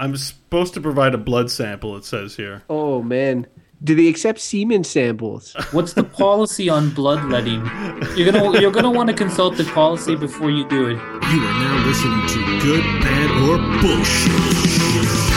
I'm supposed to provide a blood sample. It says here. Oh man. Do they accept semen samples? What's the policy on bloodletting? You're gonna you're gonna want to consult the policy before you do it. You are now listening to Good, Bad, or Bullshit.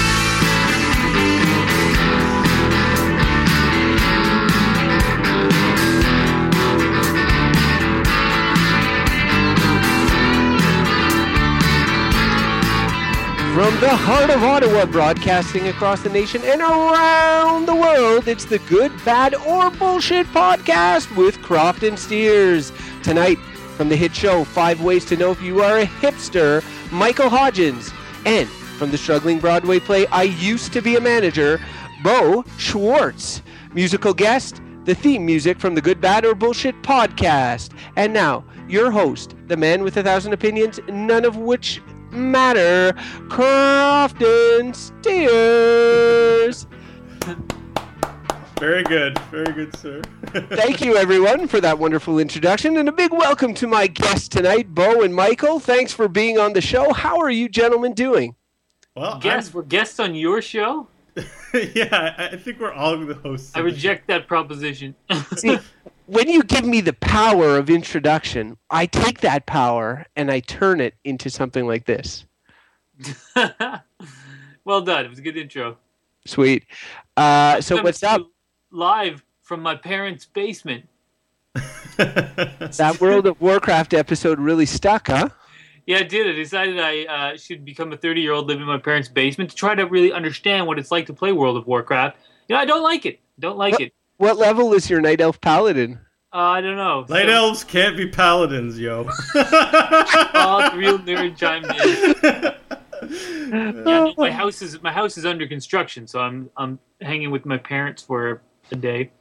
From the heart of Ottawa, broadcasting across the nation and around the world, it's the Good, Bad, or Bullshit podcast with Crofton Steers. Tonight, from the hit show Five Ways to Know If You Are a Hipster, Michael Hodgins. And from the struggling Broadway play I Used to Be a Manager, Beau Schwartz. Musical guest, the theme music from the Good, Bad, or Bullshit podcast. And now, your host, the man with a thousand opinions, none of which matter, Crofton Steers. Very good, very good, sir. Thank you, everyone, for that wonderful introduction, and a big welcome to my guests tonight, Beau and Michael. Thanks for being on the show. How are you gentlemen doing? Well, Guests, we're guests on your show. I'm- yeah, I I think we're all the hosts. I reject that proposition. See, when you give me the power of introduction, I take that power and I turn it into something like this. well done. It was a good intro. Sweet. Uh, so Coming what's up? Live from my parents' basement. That World of Warcraft episode really stuck, huh? Yeah, I did. I decided I uh, should become a 30 year old living in my parents' basement to try to really understand what it's like to play World of Warcraft. You know, I don't like it. Don't like What? it. What level is your Night Elf Paladin? Uh, I don't know. Night So- elves can't be paladins, yo. Oh, real nerd chimed in. Yeah, no, my house is my house is under construction, so I'm I'm hanging with my parents for a day.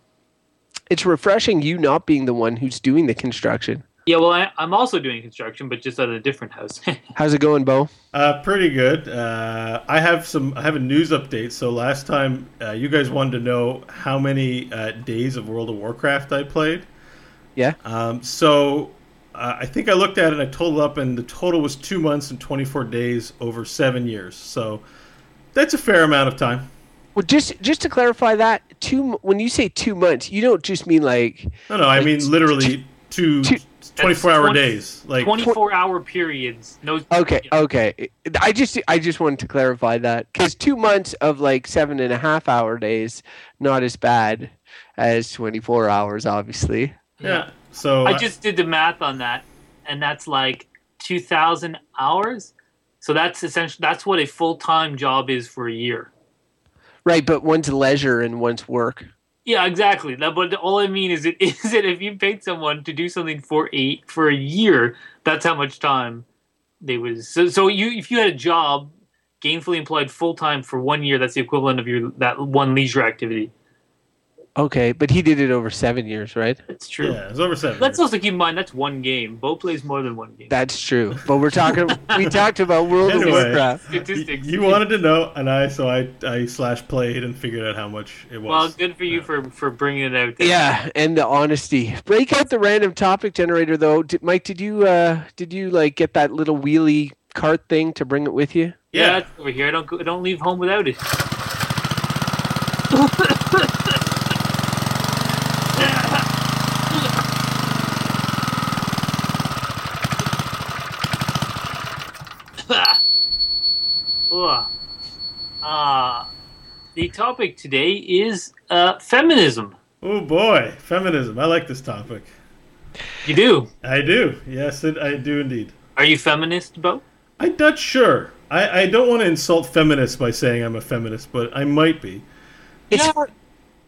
It's refreshing you not being the one who's doing the construction. Yeah, well, I, I'm also doing construction, but just at a different house. How's it going, Beau? Uh, pretty good. Uh, I have some. I have a news update. So last time, uh, you guys wanted to know how many uh, days of World of Warcraft I played. Yeah. Um, so uh, I think I looked at it and I totaled up, and the total was two months and 24 days over seven years. So that's a fair amount of time. Well, just just to clarify that, two when you say two months, you don't just mean like No, no, I mean t- literally two two- 24 hour 20 days. Like 24 hour periods. No. okay, yeah. okay. I just I just wanted to clarify that because two months of like seven and a half hour days, not as bad as twenty four hours, obviously. yeah. So I just did the math on that, and that's like 2,000 hours. So that's essentially that's what a full time job is for a year. Right, but one's leisure and one's work. Yeah, exactly. That, but all I mean is, it is that if you paid someone to do something for a for a year, that's how much time they was. So, so you if you had a job gainfully employed full time for one year, that's the equivalent of your that one leisure activity. Okay, but he did it over seven years, right? That's true. yeah, it's over seven. Let's years. also keep in mind that's one game. Beau plays more than one game. That's true. But we're talking. we talked about World Anyway. of Warcraft. Statistics. You wanted to know, and I so I I slash played and figured out how much it was. well, good for you for for bringing it out. There. Yeah, and the honesty. Break out the random topic generator, though. Did, Mike, did you uh did you like get that little wheelie cart thing to bring it with you? yeah, yeah. it's over here. I don't go, I don't leave home without it. Ugh. Uh, the topic today is uh, feminism. Oh boy, feminism. I like this topic. You do? I do. Yes, it, I do indeed. Are you feminist, Beau? I'm not sure. I, I don't want to insult feminists by saying I'm a feminist, but I might be. It's Yeah.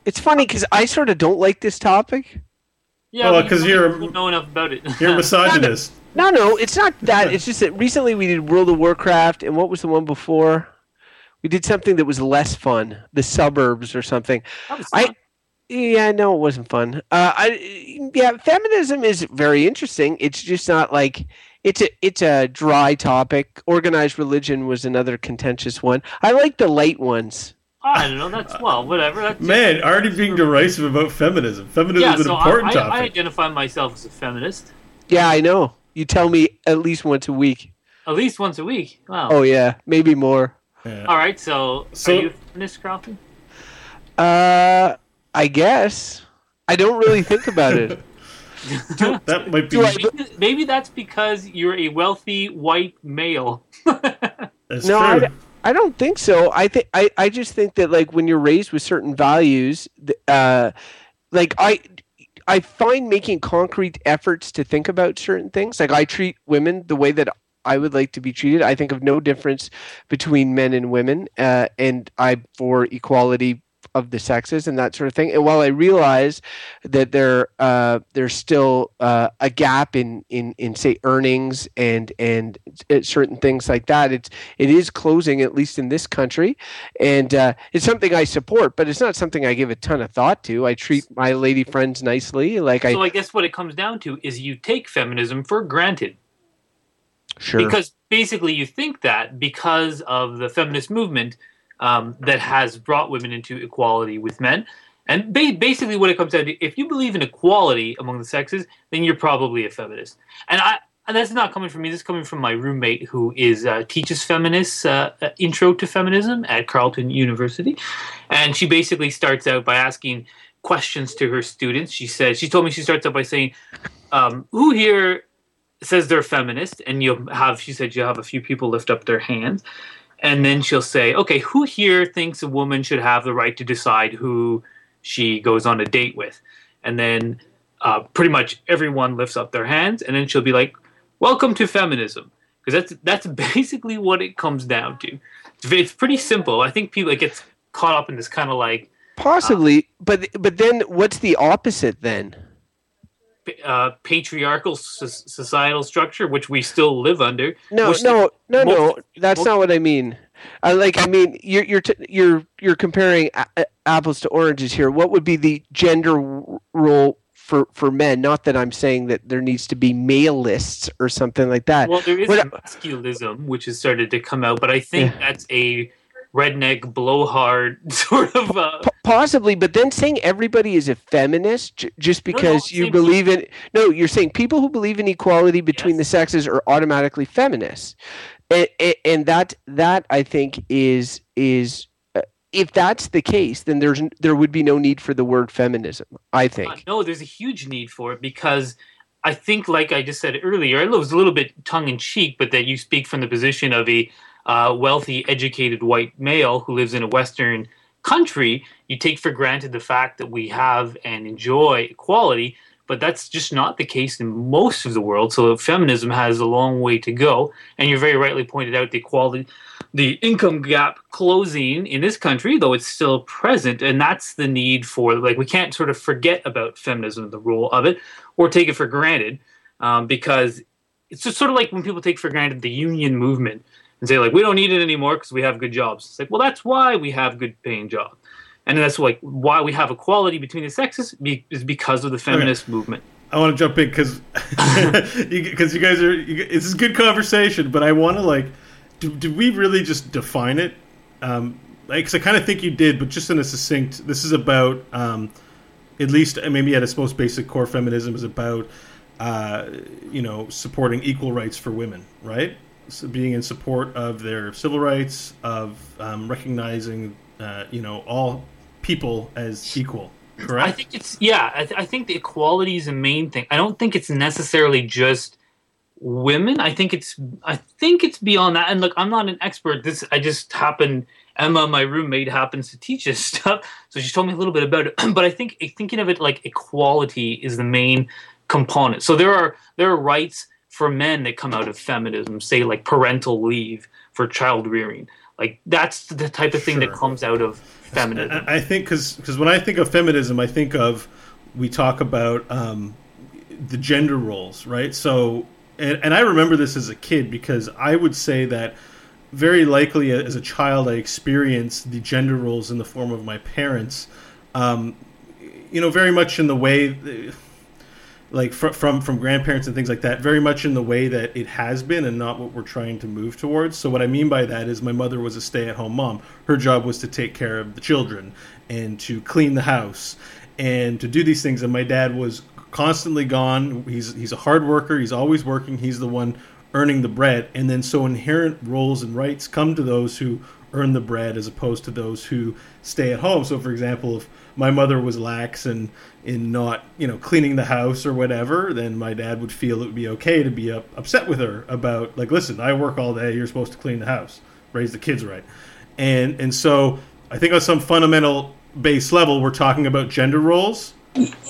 it's funny because I sort of don't like this topic. Yeah, Well, but 'cause you you're- know enough about it. You're a misogynist. No, no, it's not that. It's just that recently we did World of Warcraft, and what was the one before? We did something that was less fun, the suburbs or something. That was I- fun. Yeah, no, it wasn't fun. Uh, I, yeah, feminism is very interesting. It's just not like it's a it's a dry topic. Organized religion was another contentious one. I like the light ones. I don't know. That's well, whatever. That's Man, already being derisive about feminism. Feminism yeah. is an So I, important I, I topic. identify myself as a feminist Yeah, I know. You tell me at least once a week. at least once a week. Wow. Oh yeah, maybe more. Yeah. All right, so, So- are you a feminist, Crofton? Uh, I guess I don't really think about it. That might be I- Maybe, maybe that's because you're a wealthy white male. that's no, true. I, I don't think so. I think I, I just think that like when you're raised with certain values, uh, like I I find making concrete efforts to think about certain things. Like I treat women the way that I would like to be treated. I think of no difference between men and women, uh, and I for equality of the sexes and that sort of thing. And while I realize that there uh, there's still uh, a gap in, in in say earnings and and uh, certain things like that, it's it is closing at least in this country, and uh, it's something I support, but it's not something I give a ton of thought to. I treat my lady friends nicely, like I so I guess what it comes down to is you take feminism for granted. sure because basically you think that because of the feminist movement um, that has brought women into equality with men. And ba- basically what it comes down to if you believe in equality among the sexes then you're probably a feminist. And i and that's not coming from me this is coming from my roommate who is uh, teaches feminists uh, uh, intro to feminism at carleton university. And she basically starts out by asking questions to her students. She says she told me she starts out by saying um, who here says they're feminist? And you'll have she said you'll have a few people lift up their hands and then she'll say okay who here thinks a woman should have the right to decide who she goes on a date with? And then uh, pretty much everyone lifts up their hands and then she'll be like welcome to feminism. Because that's that's basically what it comes down to. It's, it's pretty simple. I think people it gets caught up in this kind of like possibly, but but then what's the opposite then? Uh, patriarchal so- societal structure which we still live under No, no, no, no. That's most- not what I mean. I like. I mean, you're you're t- you're you're comparing a- apples to oranges here. What would be the gender role for for men? Not that I'm saying that there needs to be male lists or something like that. Well, there is What- masculism, which has started to come out, but I think that's a redneck blowhard sort of. Uh, P- possibly, but then saying everybody is a feminist j- just because I'm you saying believe in no, you're saying people who believe in equality between Yes. the sexes are automatically feminists, and, and that that I think is is. uh, If that's the case, then there's there would be no need for the word feminism. I uh, think. no, there's a huge need for it because I think, like I just said earlier, it was a little bit tongue in cheek, but that you speak from the position of a uh, wealthy, educated white male who lives in a Western country. You take for granted the fact that we have and enjoy equality, but that's just not the case in most of the world. So feminism has a long way to go. And you very rightly pointed out the equality, the income gap closing in this country, though it's still present. And that's the need for, like, we can't sort of forget about feminism, the role of it, or take it for granted um, because it's just sort of like when people take for granted the union movement and say, like, we don't need it anymore because we have good jobs. It's like, well, that's why we have good paying jobs. And that's like why we have equality between the sexes be, is because of the feminist movement. I want to jump in because because you, guys are you, this is good conversation, but I want to like, do, do we really just define it? Um, like, 'cause I kind of think you did, but just in a succinct. This is about um, at least uh, maybe at its most basic core, feminism is about uh, you know supporting equal rights for women, right? Being in support of their civil rights, of um, recognizing uh, you know all people as equal. Correct. I think it's yeah. I, th- I think the equality is the main thing. I don't think it's necessarily just women. I think it's I think it's beyond that. And look, I'm not an expert. This I just happen. Emma, my roommate, happens to teach this stuff, so she told me a little bit about it. but I think thinking of it like equality is the main component. So there are there are rights for men that come out of feminism, say like parental leave for child rearing. Like that's the type of thing that comes out of feminism. I I think because when I think of feminism, I think of we talk about um, the gender roles, right? So, and, and I remember this as a kid because I would say that very likely as a child I experienced the gender roles in the form of my parents, um, you know, very much in the way. Like fr- from from grandparents and things like that, very much in the way that it has been, and not what we're trying to move towards. So what I mean by that is, my mother was a stay-at-home mom. Her job was to take care of the children and to clean the house and to do these things. And my dad was constantly gone. He's he's a hard worker. He's always working. He's the one earning the bread. And then so inherent roles and rights come to those who earn the bread as opposed to those who stay at home. So, for example, if my mother was lax and in not you know cleaning the house or whatever, then my dad would feel it would be okay to be up, upset with her about like, listen, I work all day, you're supposed to clean the house, raise the kids right, and and so I think on some fundamental base level, we're talking about gender roles.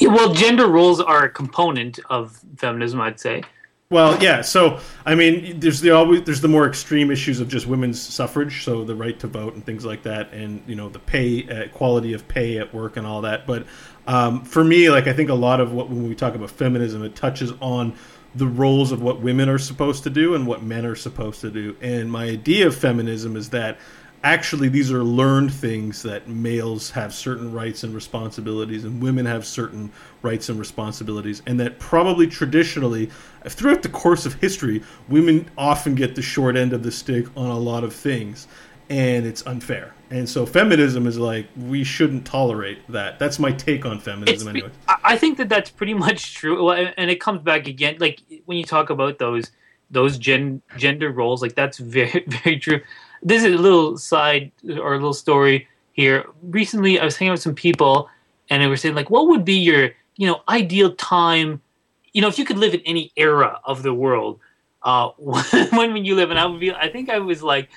Well, gender roles are a component of feminism, I'd say. Well, yeah. So, I mean, there's the always there's the more extreme issues of just women's suffrage, so the right to vote and things like that, and you know the pay uh, quality of pay at work and all that. But um, for me, like I think a lot of what when we talk about feminism, it touches on the roles of what women are supposed to do and what men are supposed to do. And my idea of feminism is that actually these are learned things that males have certain rights and responsibilities and women have certain rights and responsibilities and that probably traditionally throughout the course of history women often get the short end of the stick on a lot of things and it's unfair. And so feminism is like we shouldn't tolerate that. That's my take on feminism It's- anyway. I I think that that's pretty much true. Well, and it comes back again, like when you talk about those those gen, gender roles, like that's very very true. This is a little side or a little story here. Recently, I was hanging out with some people, and they were saying like, what would be your you know ideal time? You know, if you could live in any era of the world, uh, when would you live? And I would be, I think I was like,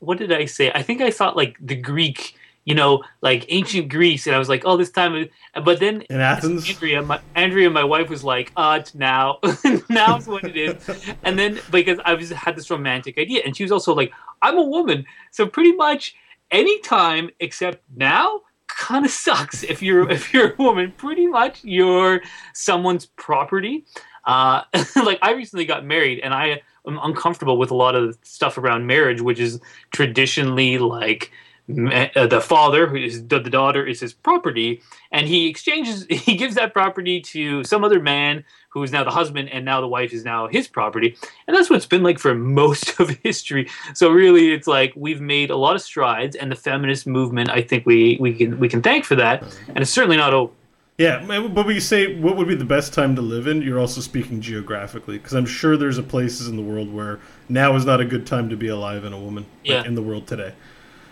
what did I say? I think I thought like the Greek. You know, like ancient Greece, and I was like, "Oh, this time." But then in athens Andrea, my, Andrea, my wife was like, "Uh, it's now. Now's what it is." And then because I was had this romantic idea, and she was also like, "I'm a woman, so pretty much any time except now." kind of sucks if you're if you're a woman pretty much you're someone's property uh like i recently got married and i am uncomfortable with a lot of stuff around marriage which is traditionally like Eh, uh, the father who is the, the daughter is his property and he exchanges he gives that property to some other man who is now the husband and now the wife is now his property. And that's what it's been like for most of history. So really it's like we've made a lot of strides and the feminist movement i think we we can we can thank for that. And it's certainly not over. Yeah, but when you say what would be the best time to live in, you're also speaking geographically because I'm sure there's a places in the world where now is not a good time to be alive in a woman like, Yeah. in the world today.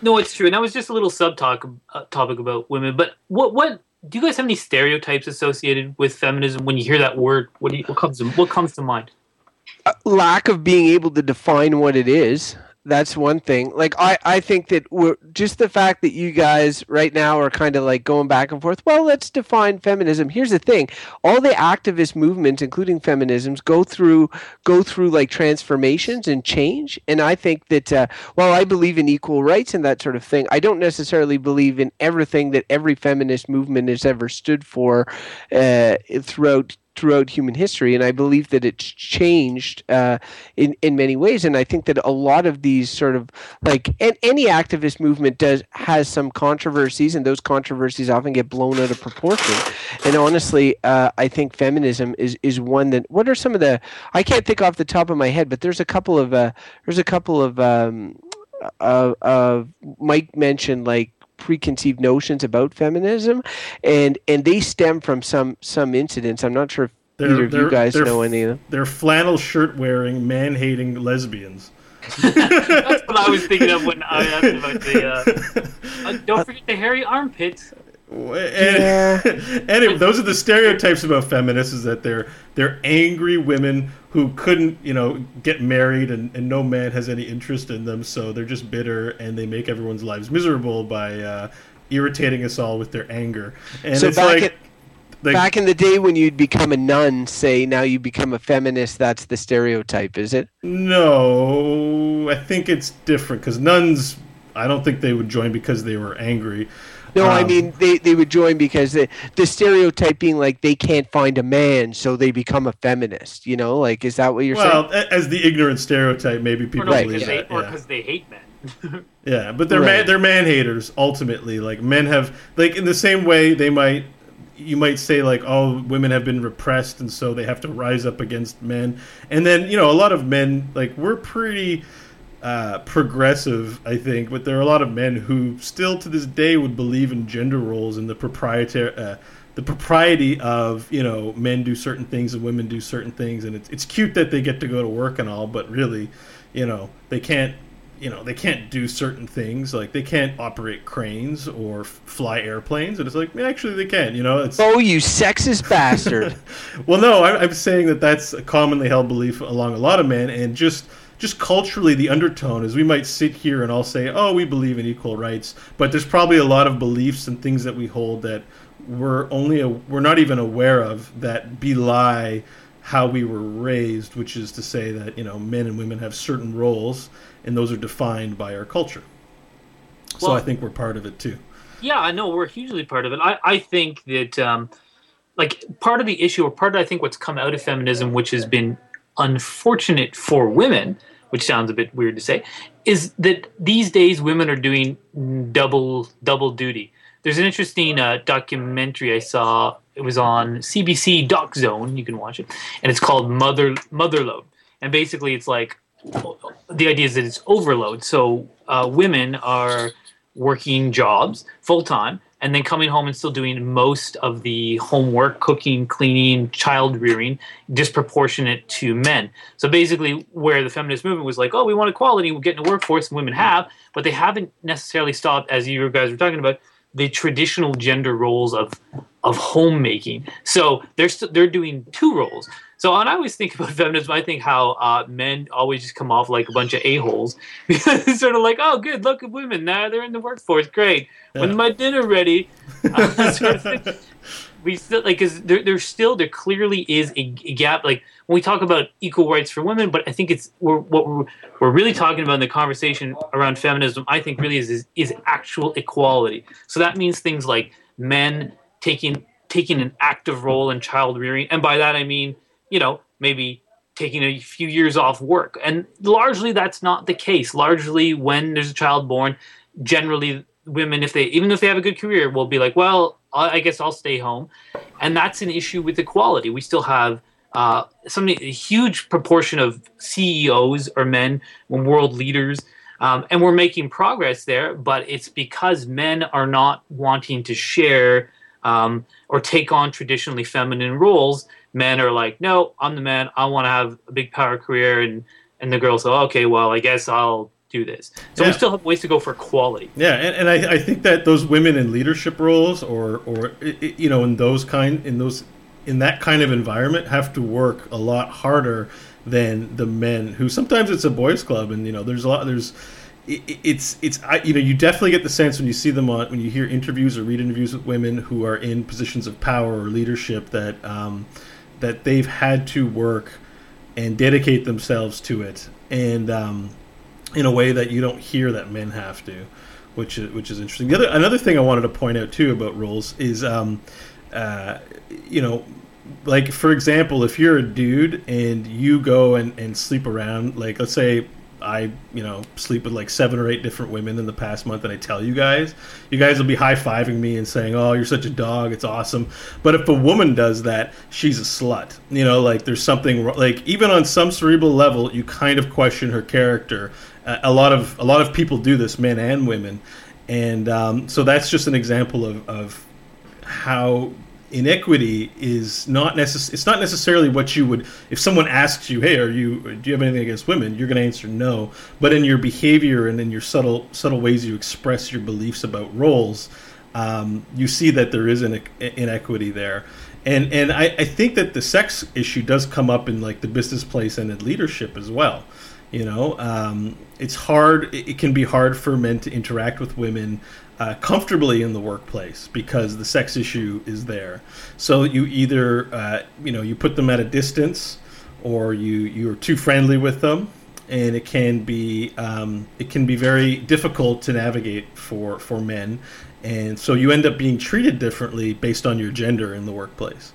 No it's true and that was just a little sub talk uh, topic about women but what what do you guys have any stereotypes associated with feminism when you hear that word? What do you, what comes to, what comes to mind? Lack of being able to define what it is that's one thing. Like i i think that we're just the fact that you guys right now are kind of like going back and forth well let's define feminism. Here's the thing. All the activist movements including feminisms go through go through like transformations and change. And i think that uh, while i believe in equal rights and that sort of thing i don't necessarily believe in everything that every feminist movement has ever stood for uh, throughout throughout human history, and I believe that it's changed uh, in in many ways. And I think that a lot of these sort of like and any activist movement does has some controversies, and those controversies often get blown out of proportion. And honestly, uh, I think feminism is is one that. What are some of the? I can't think off the top of my head, but there's a couple of uh, there's a couple of um, uh, uh, Mike mentioned like preconceived notions about feminism and and they stem from some some incidents. I'm not sure if They're- either of you guys know any of them. They're flannel shirt wearing, man hating lesbians. that's what i was thinking of when i asked about the uh, uh, don't forget the hairy armpits And, anyway, those are the stereotypes about feminists: is that they're they're angry women who couldn't, you know, get married, and, and no man has any interest in them, so they're just bitter, and they make everyone's lives miserable by uh, irritating us all with their anger. And So it's like, at- like back in the day when you'd become a nun say now you become a feminist that's the stereotype is it no, I think it's different because nuns. I don't think they would join because they were angry. No i Um, mean they, they would join because the, the stereotype being like they can't find a man so they become a feminist you know like is that what you're saying Well, as the ignorant stereotype, maybe or people no, believe because they, that. or yeah. 'cause they hate men Yeah, but they're Right. man, they're man haters ultimately. Like men have like in the same way they might you might say like oh women have been repressed and so they have to rise up against men. And then, you know, a lot of men like we're pretty uh, progressive, I think, but there are a lot of men who still to this day would believe in gender roles and the proprietary uh, the propriety of you know men do certain things and women do certain things. And it's it's cute that they get to go to work and all but really you know they can't you know they can't do certain things. Like they can't operate cranes or f- fly airplanes. And it's like actually they can you know it's Oh, you sexist bastard! well no I, i'm saying that that's a commonly held belief along a lot of men. And just just culturally the undertone is we might sit here and all say oh we believe in equal rights but there's probably a lot of beliefs and things that we hold that we're only a, we're not even aware of that belie how we were raised which is to say that you know men and women have certain roles and those are defined by our culture so Well- i think we're part of it too Yeah, I know we're hugely part of it. I, I think that um, like part of the issue, or part of I think what's come out of feminism, which has been unfortunate for women, which sounds a bit weird to say, is that these days women are doing double double duty. There's an interesting uh, documentary I saw. It was on CBC Doc Zone. You can watch it, and it's called Mother Motherload. And basically, it's like the idea is that it's overload. So uh, women are working jobs full time and then coming home and still doing most of the homework, cooking, cleaning, child rearing, disproportionate to men. So basically, where the feminist movement was like, oh, we want equality, we'll get in the workforce, and women have, but they haven't necessarily stopped, as you guys were talking about, the traditional gender roles of of homemaking. So they're st- they're doing two roles. So when I always think about feminism, I think how uh, men always just come off like a bunch of a holes because it's sort of like, oh, good, look at women now they're in the workforce, great. Yeah. When my dinner ready, uh, sort of we still like because there there's still there clearly is a, a gap. Like when we talk about equal rights for women, but I think it's we're, what we're we're really talking about in the conversation around feminism. I think really is is, is actual equality. So that means things like men taking taking an active role in child rearing, and by that I mean you know maybe taking a few years off work, and largely that's not the case. Largely when there's a child born, generally women if they even if they have a good career will be like well i guess i'll stay home. And that's an issue with equality. We still have uh, some a huge proportion of ceos are men world leaders um, and we're making progress there but it's because men are not wanting to share um, or take on traditionally feminine roles men are like no i'm the man. I want to have a big power career. And and the girls go okay well i guess i'll do this. So we still have ways to go for quality. Yeah, and, and I, I think that those women in leadership roles, or or you know, in those kind in those in that kind of environment, have to work a lot harder than the men who sometimes it's a boys' club, and you know, there's a lot there's. i- i- It's it's I, you know you definitely get the sense when you see them on when you hear interviews or read interviews with women who are in positions of power or leadership that um, that they've had to work and dedicate themselves to it and um, in a way that you don't hear that men have to, which is which is interesting. The other another thing I wanted to point out too about roles is, um, uh, you know, like for example, if you're a dude and you go and, and sleep around, like let's say I you know sleep with like seven or eight different women in the past month, and I tell you guys, you guys will be high fiving me and saying, "Oh, you're such a dog, it's awesome." But if a woman does that, she's a slut. You know, like there's something like even on some cerebral level, you kind of question her character. Uh, a lot of a lot of people do this, men and women, and um, so that's just an example of, of how inequity is not necess- it's not necessarily what you would if someone asks you hey are you do you have anything against women? you're going to answer no. But in your behavior and in your subtle subtle ways you express your beliefs about roles um, you see that there is an inequity there. And and I, I think that the sex issue does come up in like the business place and in leadership as well you know? Um, it's hard it it can be hard for men to interact with women uh, comfortably in the workplace because the sex issue is there. So you either uh, you know you put them at a distance or you you're too friendly with them and it can be um, it can be very difficult to navigate for for men. And so you end up being treated differently based on your gender in the workplace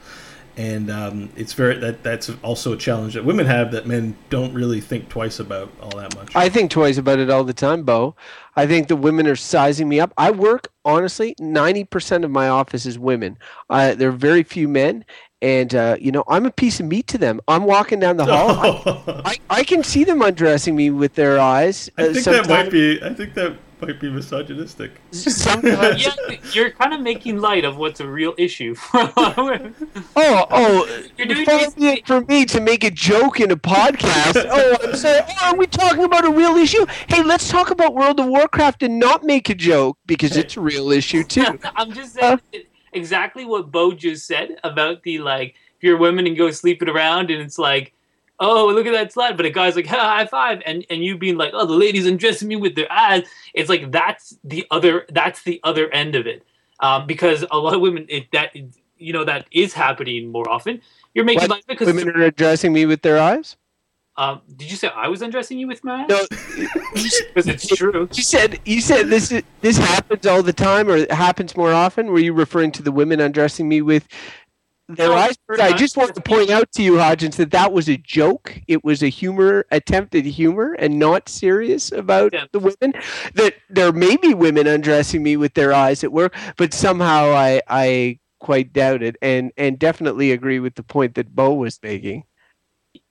and um, it's very that that's also a challenge that women have that men don't really think twice about all that much. I think twice about it all the time, Beau. I think the women are sizing me up. I work honestly. Ninety percent of my office is women. Uh, there are very few men, and uh, you know I'm a piece of meat to them. I'm walking down the hall. I, I, I can see them undressing me with their eyes. I uh, think that might be. I think that might be misogynistic. Sometimes. yeah, you're kind of making light of what's a real issue for a lot of women. Oh, oh, You're doing far it for me to make a joke in a podcast. oh, I'm sorry. Oh, are we talking about a real issue? Hey, let's talk about World of Warcraft and not make a joke because it's a real issue too. I'm just saying exactly what Beau just said about the like, if you're a woman and go sleeping around and it's like, oh, look at that slut, but a guy's like, ha, high five, and and you being like, oh, the ladies undressing me with their eyes. It's like that's the other that's the other end of it, um, because a lot of women it, that you know that is happening more often. You're making What? light because Women are addressing me with their eyes. um, did you say I was undressing you with my eyes? No, because it's true. you said you said this this happens all the time or it happens more often. Were you referring to the women undressing me with No, eyes? we're I just want to point out to you, Hodgins, that that was a joke. It was a humor, attempted humor, and not serious about Yeah. the women. That there may be women undressing me with their eyes at work, but somehow I I quite doubt it, and and definitely agree with the point that Beau was making.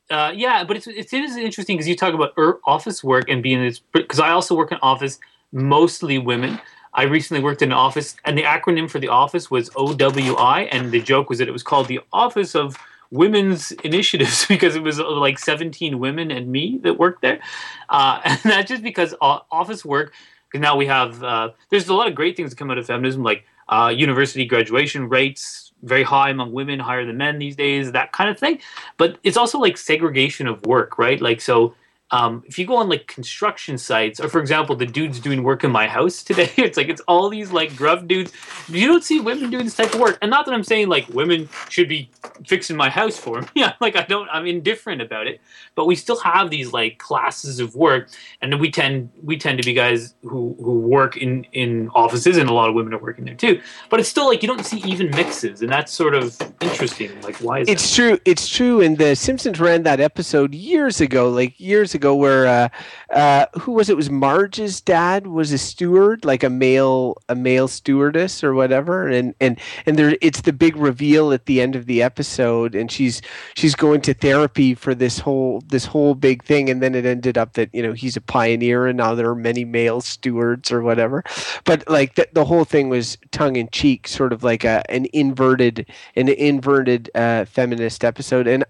Uh, yeah, but it's, it's it is interesting because you talk about er, office work and being this because I also work in office, mostly women. I recently worked in an office, and the acronym for the office was OWI, and the joke was that it was called the Office of Women's Initiatives because it was uh, like 17 women and me that worked there, uh, and that's just because office work. Because now we have uh, there's a lot of great things that come out of feminism, like uh, university graduation rates very high among women, higher than men these days, that kind of thing but it's also like segregation of work, right? Like so. Um, if you go on like construction sites, or for example, the dudes doing work in my house today, it's like it's all these like gruff dudes. You don't see women doing this type of work, and not that I'm saying like women should be fixing my house for me. Yeah, like I don't, I'm indifferent about it. But we still have these like classes of work, and we tend we tend to be guys who who work in in offices, and a lot of women are working there too. But it's still like you don't see even mixes, and that's sort of interesting. Like why is that? It's true. It's true. And the Simpsons ran that episode years ago, like years ago, where uh, uh, who was it? Was Marge's dad was a steward, like a male a male stewardess or whatever, and and and there it's the big reveal at the end of the episode, and she's she's going to therapy for this whole this whole big thing, and then it ended up that you know he's a pioneer, and now there are many male stewards or whatever, but like the, the whole thing was tongue in cheek, sort of like a an inverted an inverted uh, feminist episode, and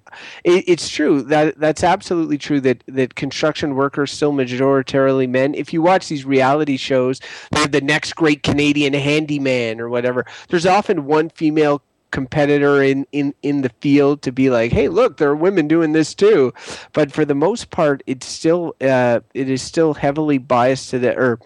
it, it's true that that's absolutely true that that construction workers still majoritarily men. If you watch these reality shows, they're the next great Canadian handyman or whatever. There's often one female competitor in, in, in the field to be like, hey, look, there are women doing this too. But for the most part, it's still uh, it is still heavily biased to the or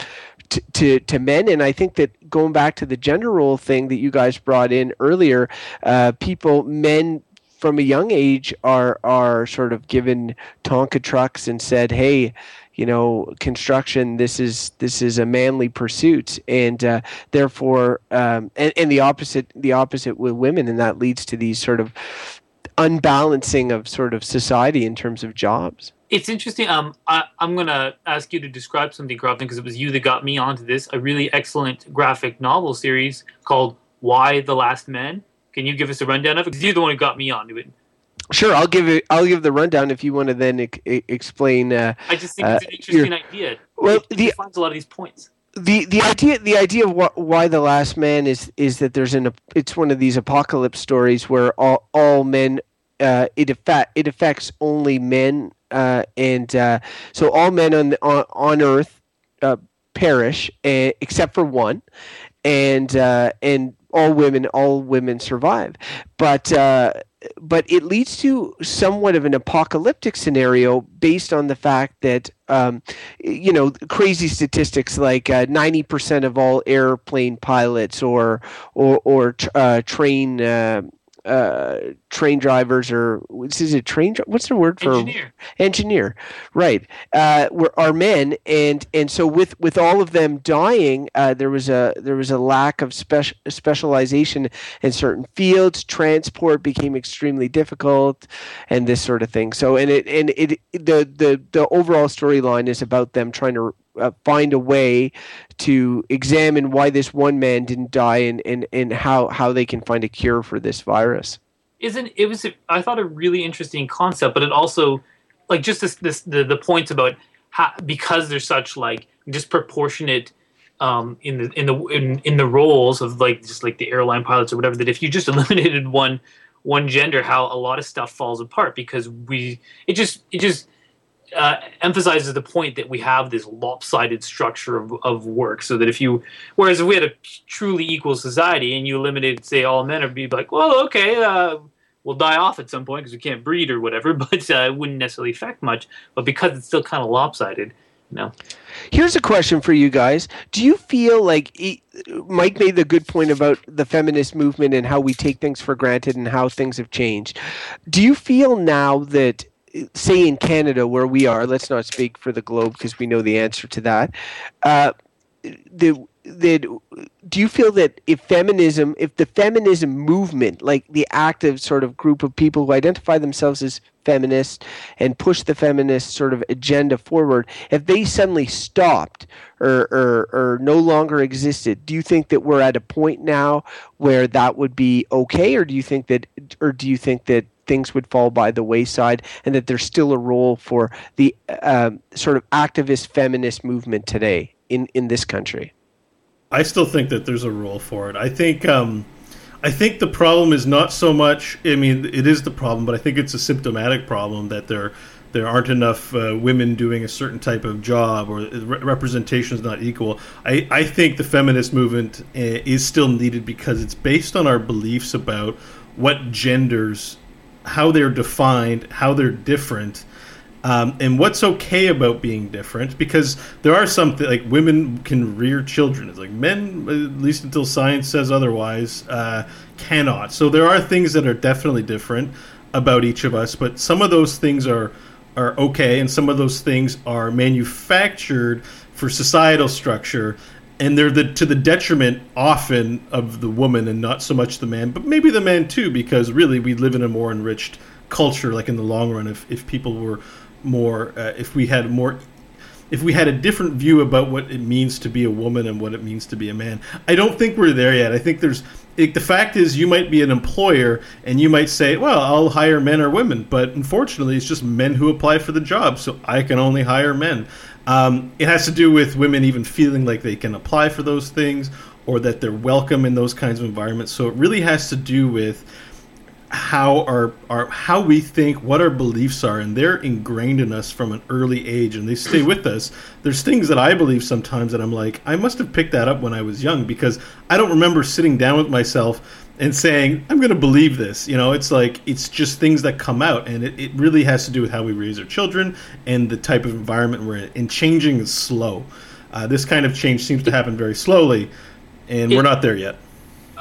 to, to, to men. And I think that going back to the gender role thing that you guys brought in earlier, uh, people, men from a young age are are sort of given Tonka trucks and said, "Hey, you know, construction. This is this is a manly pursuit, and uh, therefore, um, and, and the opposite the opposite with women, and that leads to these sort of unbalancing of sort of society in terms of jobs." It's interesting. Um, I, I'm gonna ask you to describe something, Crofton, because it was you that got me onto this. A really excellent graphic novel series called "Y the Last Man." Can you give us a rundown of it? Because you're the one who got me onto it. Sure, I'll give it. I'll give the rundown if you want to then e- e- explain. Uh, I just think it's an Uh, interesting idea. well, it, it the- defines a lot of these points. the the idea the idea of Y the last man is is that there's an it's one of these apocalypse stories where all all men uh, it affect it affects only men uh, and uh, so all men on the, on, on earth uh, perish uh, except for one and uh, and all women all women survive. But uh, but it leads to somewhat of an apocalyptic scenario based on the fact that um, you know crazy statistics like uh, 90% of all airplane pilots or or or uh, train uh, train drivers or what's is it train what's the word for? Engineer. engineer right. Uh, were are men and and so with with all of them dying uh, there was a there was a lack of spec- specialization in certain fields. Transport became extremely difficult and this sort of thing. So and it and it the the the overall storyline is about them trying to uh, find a way to examine why this one man didn't die and, and, and how, how they can find a cure for this virus. Isn't it was I thought a really interesting concept, but it also like just this this the, the points about how because there's such like disproportionate um, in the in the in, in the roles of like just like the airline pilots or whatever that if you just eliminated one one gender how a lot of stuff falls apart because we it just it just uh, emphasizes the point that we have this lopsided structure of, of work so that if you whereas if we had a truly equal society and you eliminated say all men would be like well okay uh, we'll die off at some point because we can't breed or whatever but uh, it wouldn't necessarily affect much but because it's still kind of lopsided you Here's a question for you guys. Do you feel like he, Mike made the good point about the feminist movement and how we take things for granted and how things have changed? Do you feel now that, say, in Canada, where we are, let's not speak for the globe because we know the answer to that, uh, the that do you feel that if feminism if the feminism movement like the active sort of group of people who identify themselves as feminists and push the feminist sort of agenda forward if they suddenly stopped or, or or no longer existed? Do you think that we're at a point now where that would be okay or do you think that or do you think that things would fall by the wayside and that there's still a role for the um, sort of activist feminist movement today in in this country I still think that there's a role for it. I think um, I think the problem is not so much. I mean, it is the problem, but I think it's a symptomatic problem that there there aren't enough uh, women doing a certain type of job or re- representation is not equal. I, I think the feminist movement uh, is still needed because it's based on our beliefs about what genders, how they're defined, how they're different, um, and what's okay about being different because there are some th- like women can rear children. It's like men at least until science says otherwise uh, cannot. So there are things that are definitely different about each of us but some of those things are are okay and some of those things are manufactured for societal structure and they're the, to the detriment often of the woman and not so much the man but maybe the man too because really we live in a more enriched culture like in the long run if, if people were more uh, if we had more if we had a different view about what it means to be a woman and what it means to be a man. I don't think we're there yet. I think there's it, the fact is you might be an employer and you might say, "Well, I'll hire men or women," but unfortunately, it's just men who apply for the job, so I can only hire men. Um, it has to do with women even feeling like they can apply for those things or that they're welcome in those kinds of environments. So it really has to do with how our, our how we think, what our beliefs are, and they're ingrained in us from an early age, and they stay with us. There's things that I believe sometimes that I'm like, I must have picked that up when I was young because I don't remember sitting down with myself and saying, I'm going to believe this. You know, it's like it's just things that come out, and it, it really has to do with how we raise our children and the type of environment we're in. And changing is slow. Uh, this kind of change seems to happen very slowly, and It- we're not there yet.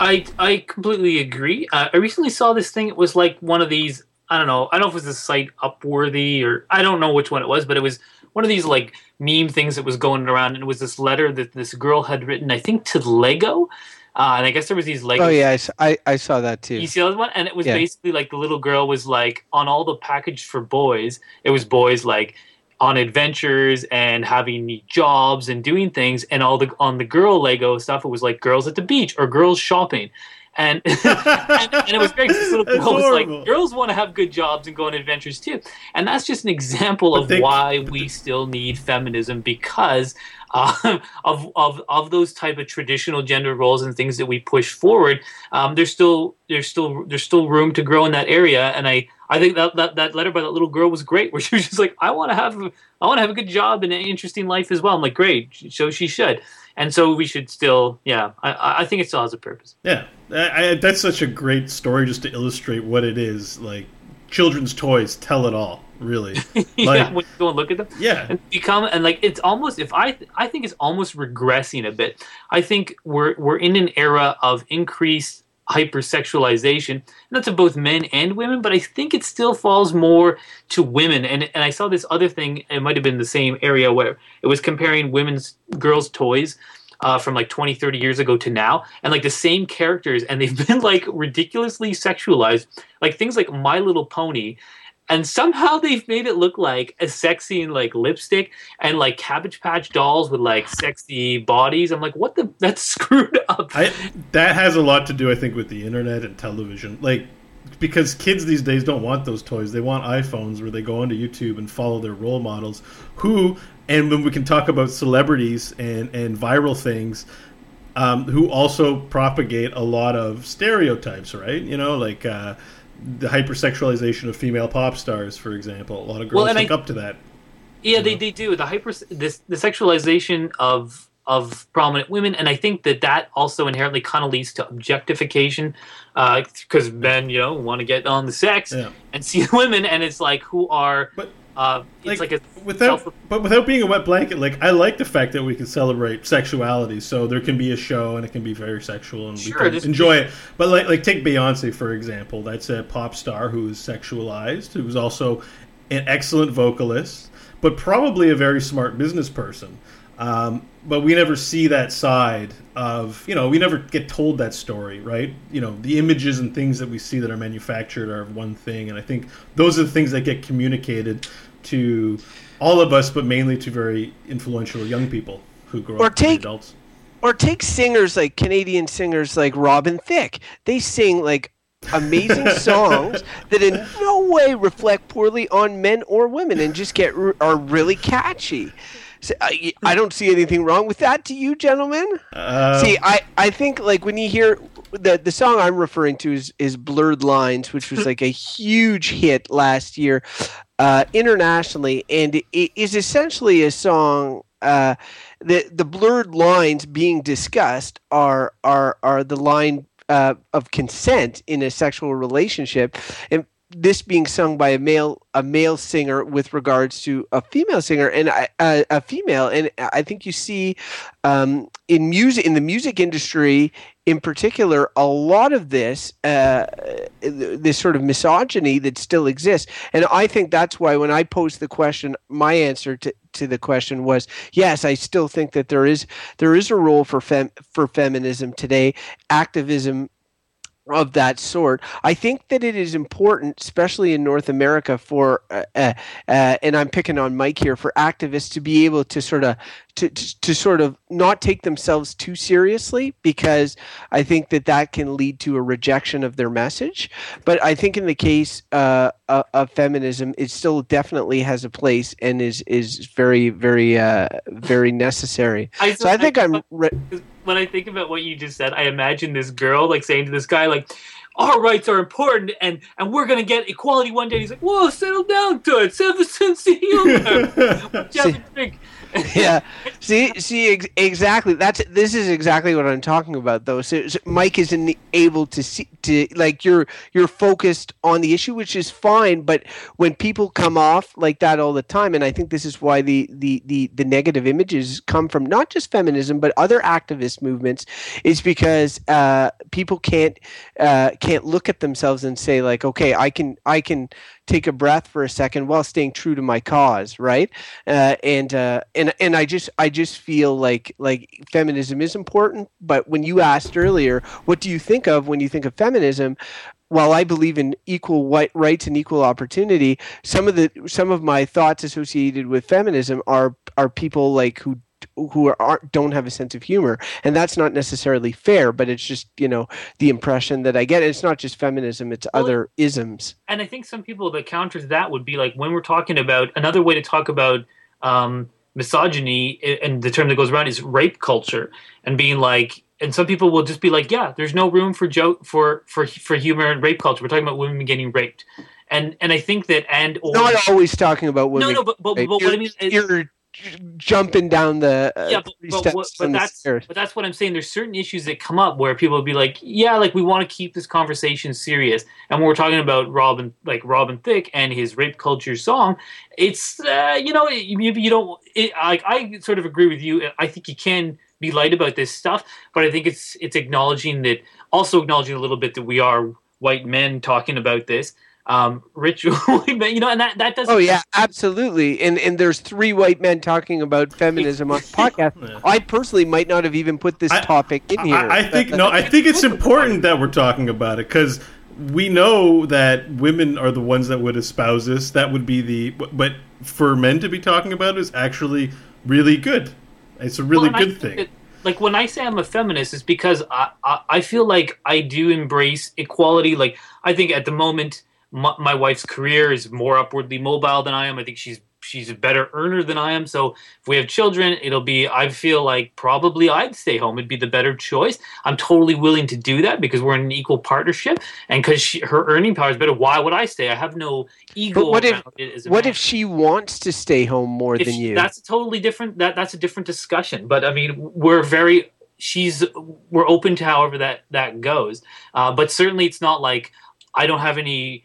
I I completely agree. Uh, I recently saw this thing. It was like one of these. I don't know. I don't know if it was the site Upworthy or I don't know which one it was, but it was one of these like meme things that was going around, and it was this letter that this girl had written, I think, to Lego. Uh, and I guess there was these Lego. oh yeah I I saw that too You see that one, and it was Yeah. basically like the little girl was like on all the package for boys. It was boys like on adventures and having jobs and doing things, and all the on the girl Lego stuff. It was like girls at the beach or girls shopping, and and, and it was great. This little girl was horrible. like, girls want to have good jobs and go on adventures too, and that's just an example But of they- why we still need feminism because. Uh, of, of of those type of traditional gender roles and things that we push forward, um, there's still there's still there's still room to grow in that area. And I I think that that, that letter by that little girl was great, where she was just like, I want to have I want to have a good job and an interesting life as well. I'm like, great, so she should. And so we should still, yeah, I, I think it still has a purpose. Yeah, I, I, that's such a great story just to illustrate what it is. Like children's toys tell it all, really. yeah, Like, when you go and look at them. yeah, and become and like it's almost if I I think it's almost regressing a bit. I think we're we're in an era of increased hypersexualization, and that's of both men and women. But I think it still falls more to women. And and I saw this other thing. It might have been the same area where it was comparing women's girls' toys. Uh, from like 20 30 years ago to now and like the same characters and they've been like ridiculously sexualized like things like my little pony and somehow they've made it look like a sexy and like lipstick and like cabbage patch dolls with like sexy bodies i'm like what the that's screwed up I that has a lot to do, I think, with the internet and television. Like because kids these days don't want those toys. They want iPhones where they go onto YouTube and follow their role models who and when we can talk about celebrities and and viral things um, who also propagate a lot of stereotypes, right? You know, like uh, the hypersexualization of female pop stars, for example. A lot of girls Well, look I- up to that. Yeah, they, they do the hyper this the sexualization of of prominent women, and I think that that also inherently kind of leads to objectification, because men you know want to get on the sex Yeah. and see women, and it's like who are But uh, it's like, a without self- but without being a wet blanket like i like the fact that we can celebrate sexuality so there can be a show and it can be very sexual and Sure, we can enjoy it. But like like take beyonce for example. That's a pop star who is sexualized who's also an excellent vocalist but probably a very smart business person. Um, but we never see that side of you know we never get told that story right you know the images and things that we see that are manufactured are one thing and i think those are the things that get communicated to all of us but mainly to very influential young people who grow Or up take- adults or take singers like Canadian singers like Robin Thicke. They sing like amazing songs that in no way reflect poorly on men or women and just get are really catchy. I don't see anything wrong with that. To you, gentlemen? uh, See, I, I think like when you hear the the song I'm referring to is is Blurred Lines, which was like a huge hit last year uh, internationally, and it is essentially a song. Uh, the the blurred lines being discussed are are are the line uh, of consent in a sexual relationship, and this being sung by a male a male singer with regards to a female singer and a female. And I think you see um, in music in the music industry in particular a lot of this uh, this sort of misogyny that still exists. And I think that's why when I posed the question my answer to, to the question was yes I still think that there is there is a role for fem, for feminism today. Activism of that sort. I think that it is important, especially in North America, for uh, uh, uh, and I'm picking on Mike here for activists to be able to sort of to, to to sort of not take themselves too seriously because I think that that can lead to a rejection of their message. But I think in the case uh, of, of feminism, it still definitely has a place and is is very very uh, very necessary. I, So I think I'm. Re- when I think about what you just said, I imagine this girl like saying to this guy like. Our rights are important, and, and we're gonna get equality one day. He's like, "Whoa, settle down, dude. Have a sense of humor. Have a drink." yeah. See see ex- exactly. That's this is exactly what i'm talking about though. So, so mike isn't able to see to like you're you're focused on the issue which is fine but when people come off like that all the time and i think this is why the the the, the negative images come from not just feminism but other activist movements is because uh, people can't uh, can't look at themselves and say like okay i can i can take a breath for a second while staying true to my cause right uh, and uh, and and I just I just feel like like feminism is important. But when you asked earlier, what do you think of when you think of feminism? While I believe in equal white rights and equal opportunity, some of the some of my thoughts associated with feminism are are people like who who are, aren't don't have a sense of humor. And that's not necessarily fair but it's just you know the impression that i get. It's not just feminism it's Well, other isms. and I think some people that counter to that would be like when we're talking about another way to talk about um, misogyny and the term that goes around is rape culture and being like and some people will just be like yeah there's no room for joke for for for humor and rape culture. We're talking about women getting raped. And and I think that and or not always talking about women no no but but, but what I mean is, you're jumping down the uh, yeah, but, but, steps what- but that's stairs. but that's what I'm saying. There's certain issues that come up where people will be like, yeah, like we want to keep this conversation serious. And when we're talking about Robin, like Robin Thicke and his rape culture song, it's uh, you know maybe you don't. It, like I sort of agree with you. I think you can be light about this stuff, but I think it's it's acknowledging that also acknowledging a little bit that we are white men talking about this. Um, rich white you know, and that that doesn't. Oh yeah, absolutely. And and there's three white men talking about feminism on podcast. Yeah. I personally might not have even put this I- topic in here. I, I think no. I think it's important that we're talking about it because we know that women are the ones that would espouse this. That would be the. But for men to be talking about it is actually really good. It's a really Well, good thing. that, like when I say I'm a feminist, it's because I, I, I feel like I do embrace equality. Like I think at the moment, my, my wife's career is more upwardly mobile than I am. I think she's she's a better earner than I am. So if we have children, it'll be I feel like probably I'd stay home. It'd be the better choice. I'm totally willing to do that because we're in an equal partnership and because her earning power is better. Why would I stay? I have no ego. But what if around it as a what man. if she wants to stay home more If than she- you? That's a totally different. That that's a different discussion. But I mean, we're very. She's we're open to however that that goes. Uh, but certainly, it's not like I don't have any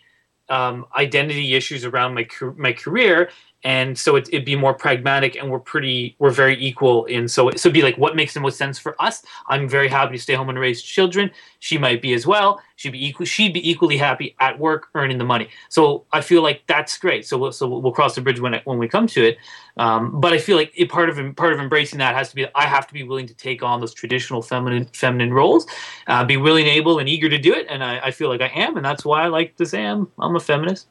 um, identity issues around my my career. And so it, it'd be more pragmatic, and we're pretty, we're very equal in. So, so it'd be like, what makes the most sense for us? I'm very happy to stay home and raise children. She might be as well. She'd be equal. She'd be equally happy at work, earning the money. So I feel like that's great. So, we'll, so we'll, we'll cross the bridge when when we come to it. Um, but I feel like it, part of part of embracing that has to be I have to be willing to take on those traditional feminine feminine roles, uh, be willing, able, and eager to do it. And I, I feel like I am, and that's why I like to say I'm I'm a feminist.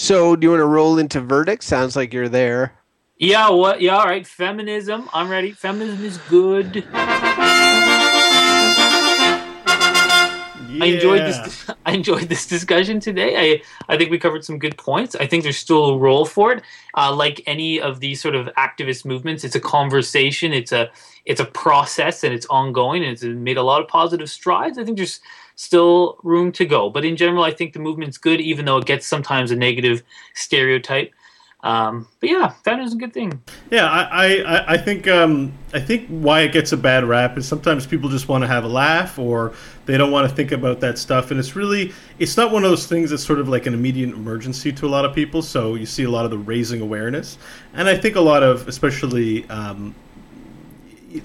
So do you want to roll into verdict? Sounds like you're there. Yeah, what? Yeah, all right. Feminism. I'm ready. Feminism is good. I enjoyed this. I enjoyed this discussion today. I I think we covered some good points. I think there's still a role for it. Uh, like any of these sort of activist movements, it's a conversation. It's a it's a process, and it's ongoing, and it's made a lot of positive strides. I think there's still room to go, but in general, I think the movement's good, even though it gets sometimes a negative stereotype. Um, but yeah, feminism is a good thing. Yeah, I, I, I think um, I think why it gets a bad rap is sometimes people just want to have a laugh or they don't want to think about that stuff, and it's really it's not one of those things that's sort of like an immediate emergency to a lot of people. So you see a lot of the raising awareness, and I think a lot of especially. Um,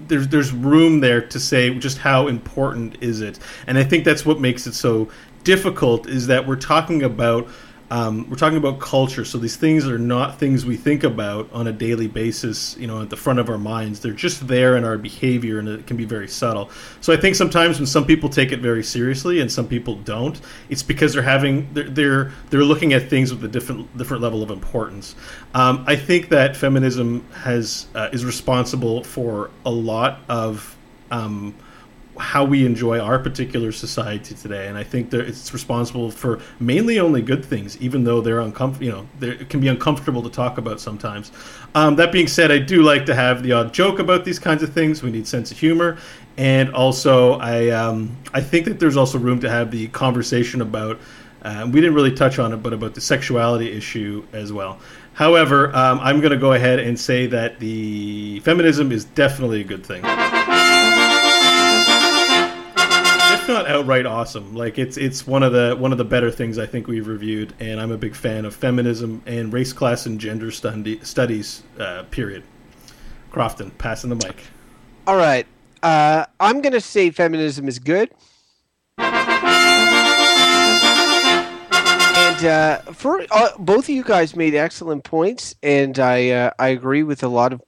there's there's room there to say just how important is it, and I think that's what makes it so difficult is that we're talking about um, we're talking about culture. So these things are not things we think about on a daily basis. You know, at the front of our minds, they're just there in our behavior, and it can be very subtle. So I think sometimes when some people take it very seriously and some people don't, it's because they're having they're they're, they're looking at things with a different different level of importance. Um, I think that feminism has uh, is responsible for a lot of. Um, how we enjoy our particular society today, and I think that it's responsible for mainly only good things, even though they're uncomfortable. You know, it can be uncomfortable to talk about sometimes. Um, that being said, I do like to have the odd joke about these kinds of things. We need sense of humor, and also I um, I think that there's also room to have the conversation about. Uh, we didn't really touch on it, but about the sexuality issue as well. However, um, I'm going to go ahead and say that the feminism is definitely a good thing not outright awesome. Like it's it's one of the one of the better things I think we've reviewed, and I'm a big fan of feminism and race, class, and gender studies. Uh, period. Crofton, passing the mic. All right. Uh, I'm going to say feminism is good. And uh, for uh, both of you guys made excellent points, and I uh, I agree with a lot of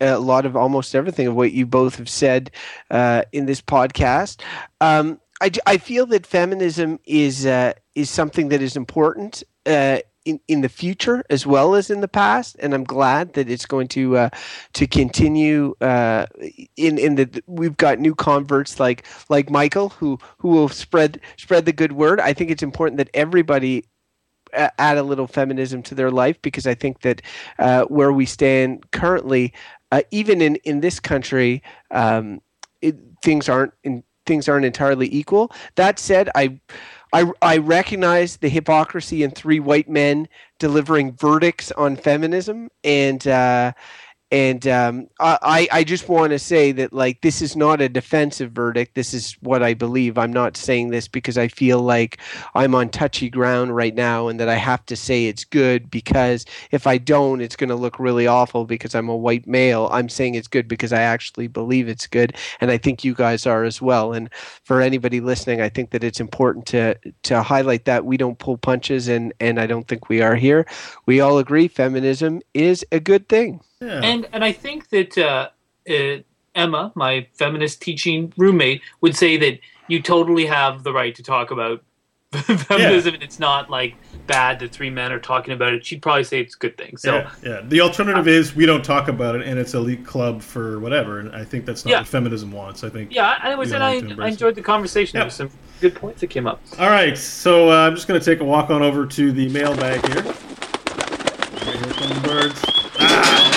a lot of almost everything of what you both have said uh, in this podcast. Um, I, I feel that feminism is uh, is something that is important uh, in in the future as well as in the past, and I'm glad that it's going to uh, to continue. Uh, in in the we've got new converts like like Michael who who will spread spread the good word. I think it's important that everybody uh, add a little feminism to their life because I think that uh, where we stand currently, uh, even in, in this country, um, it, things aren't in, things aren't entirely equal. That said, I, I I recognize the hypocrisy in three white men delivering verdicts on feminism and. Uh, and um, I, I just want to say that like this is not a defensive verdict. This is what I believe. I'm not saying this because I feel like I'm on touchy ground right now, and that I have to say it's good because if I don't, it's going to look really awful because I'm a white male. I'm saying it's good because I actually believe it's good, and I think you guys are as well. And for anybody listening, I think that it's important to to highlight that we don't pull punches, and and I don't think we are here. We all agree feminism is a good thing. Yeah. And and I think that uh, uh, Emma, my feminist teaching roommate, would say that you totally have the right to talk about feminism and it's not like bad that three men are talking about it, she'd probably say it's a good thing. So yeah, yeah. The alternative is we don't talk about it, and it's elite club for whatever. And I think that's not Yeah. what feminism wants. I think. yeah, I, was and I, like to embrace I enjoyed the conversation. Yeah. There was some good points that came up. All right, so uh, I'm just going to take a walk on over to the mailbag. Here come the birds. Ah!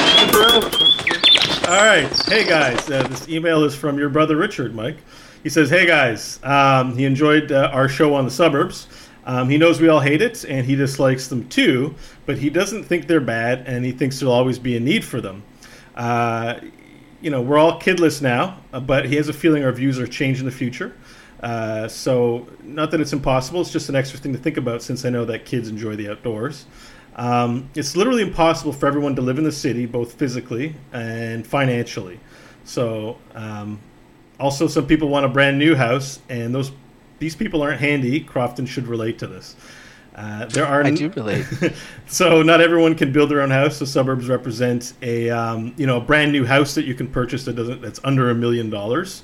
All right, hey guys, uh, this email is from your brother Richard, Mike. He says, "Hey guys, um, he enjoyed uh, our show on the suburbs. Um, he knows we all hate it, and he dislikes them too, but he doesn't think they're bad, and he thinks there'll always be a need for them." Uh, you know, we're all kidless now, uh, but he has a feeling our views are changed in the future. Uh, so, not that it's impossible, it's just an extra thing to think about since I know that kids enjoy the outdoors. Um, it's literally impossible for everyone to live in the city, both physically and financially. So, um, also, some people want a brand new house, and those these people aren't handy. Crofton should relate to this. Uh, there are I do relate. so not everyone can build their own house. The suburbs represent a um, you know a brand new house that you can purchase that doesn't that's under a million dollars,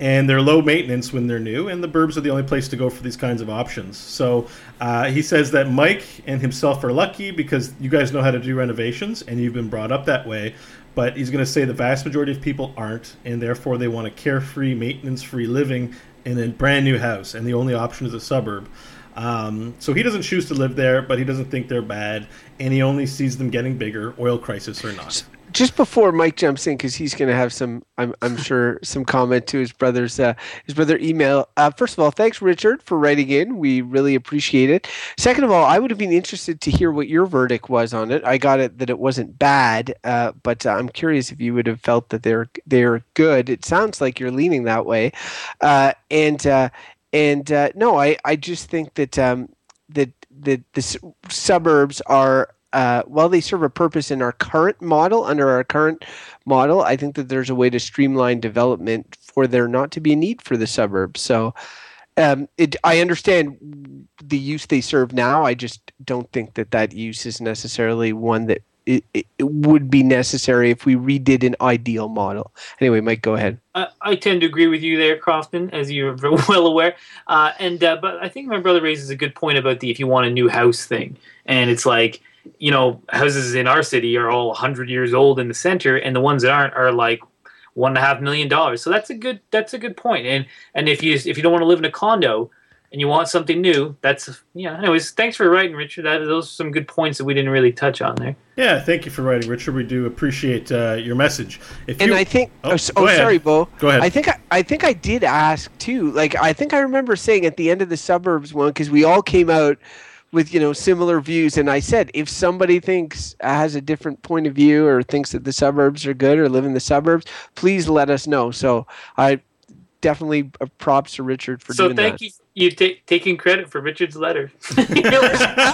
and they're low maintenance when they're new. And the burbs are the only place to go for these kinds of options. So uh, he says that Mike and himself are lucky because you guys know how to do renovations and you've been brought up that way. But he's going to say the vast majority of people aren't, and therefore they want a carefree, maintenance-free living in a brand new house, and the only option is a suburb. Um, so he doesn't choose to live there, but he doesn't think they're bad, and he only sees them getting bigger, oil crisis or not. Just before Mike jumps in, because he's going to have some, I'm, I'm sure, some comment to his brother's uh, his brother email. Uh, first of all, thanks Richard for writing in. We really appreciate it. Second of all, I would have been interested to hear what your verdict was on it. I got it that it wasn't bad, uh, but uh, I'm curious if you would have felt that they're they're good. It sounds like you're leaning that way, uh, and uh, and uh, no, I I just think that um, that that the suburbs are uh, while they serve a purpose in our current model, under our current model, I think that there's a way to streamline development for there not to be a need for the suburbs. So, um, it, I understand the use they serve now. I just don't think that that use is necessarily one that it, it, would be necessary if we redid an ideal model. Anyway, Mike, go ahead. I, I tend to agree with you there, Crofton, as you're well aware. Uh, and uh, but I think my brother raises a good point about the if you want a new house thing, and it's like you know houses in our city are all 100 years old in the center, and the ones that aren't are like one and a half million dollars. So that's a good that's a good point. And and if you if you don't want to live in a condo and you want something new, that's yeah. Anyways, thanks for writing, Richard. That, those are some good points that we didn't really touch on there. Yeah, thank you for writing, Richard. We do appreciate uh, your message. If And you, I think, Oh, oh, oh, sorry, Beau. Go ahead. I think I, I think I did ask too. Like I think I remember saying at the end of the suburbs one because we all came out with you know similar views, and I said if somebody thinks has a different point of view or thinks that the suburbs are good or live in the suburbs, please let us know. So I definitely uh, props to Richard for so doing thank that. you you ta- taking credit for Richard's letter.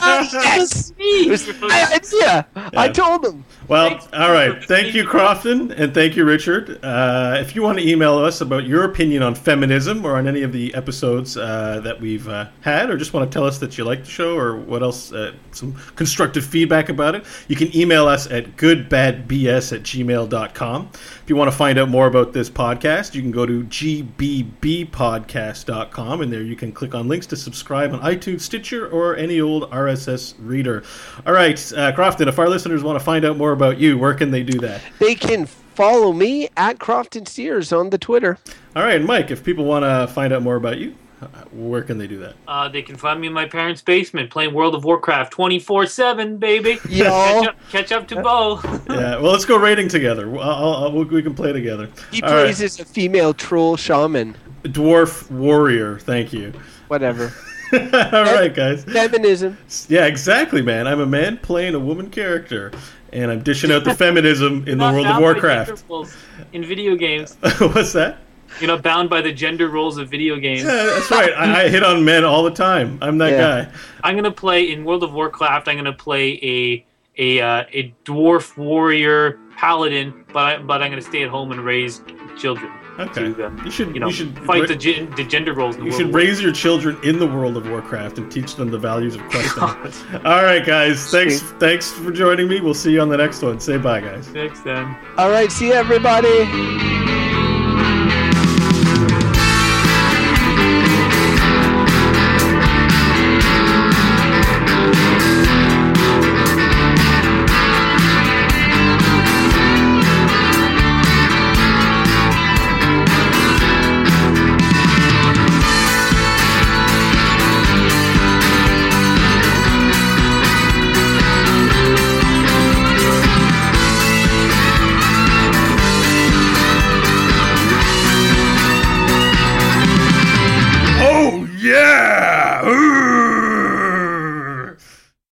Ah, yes. It was my idea. I told him. Well, Thanks. all right. Thank you, Crofton, and thank you, Richard. Uh, if you want to email us about your opinion on feminism or on any of the episodes uh, that we've uh, had, or just want to tell us that you like the show or what else, uh, some constructive feedback about it, you can email us at goodbadbs at gmail.com. If you want to find out more about this podcast, you can go to gbbpodcast.com, and there you can click on links to subscribe on iTunes, Stitcher, or any old RSS reader. All right, uh, Crofton, if our listeners want to find out more about you, where can they do that? They can follow me at Crofton Steers on the Twitter. All right, Mike, if people want to find out more about you, uh, where can they do that? Uh, they can find me in my parents' basement playing World of Warcraft 24 7, baby. Yo. Catch up, catch up to Beau. Yeah, well, let's go raiding together. I'll, I'll, I'll- we can play together. He All plays right. as a female troll shaman. Dwarf Warrior. Thank you. Whatever. All right, guys. Feminism. Yeah, exactly, man. I'm a man playing a woman character, and I'm dishing out the feminism in the Not World of bound by Warcraft. gender roles In video games, What's that? you're not bound by the gender roles of video games. Yeah, that's right. I, I hit on men all the time. I'm that Yeah. guy. I'm gonna play in World of Warcraft. I'm gonna play a a uh, a dwarf warrior paladin, but I, but I'm gonna stay at home and raise children. Okay. To, uh, You should. you know, you should fight the, gen- the gender roles. In the You World should of raise your children in the world of Warcraft and teach them the values of questing. All right, guys. Thanks. Sweet. Thanks for joining me. We'll see you on the next one. Say bye, guys. Thanks, Next then. All right, see you, everybody.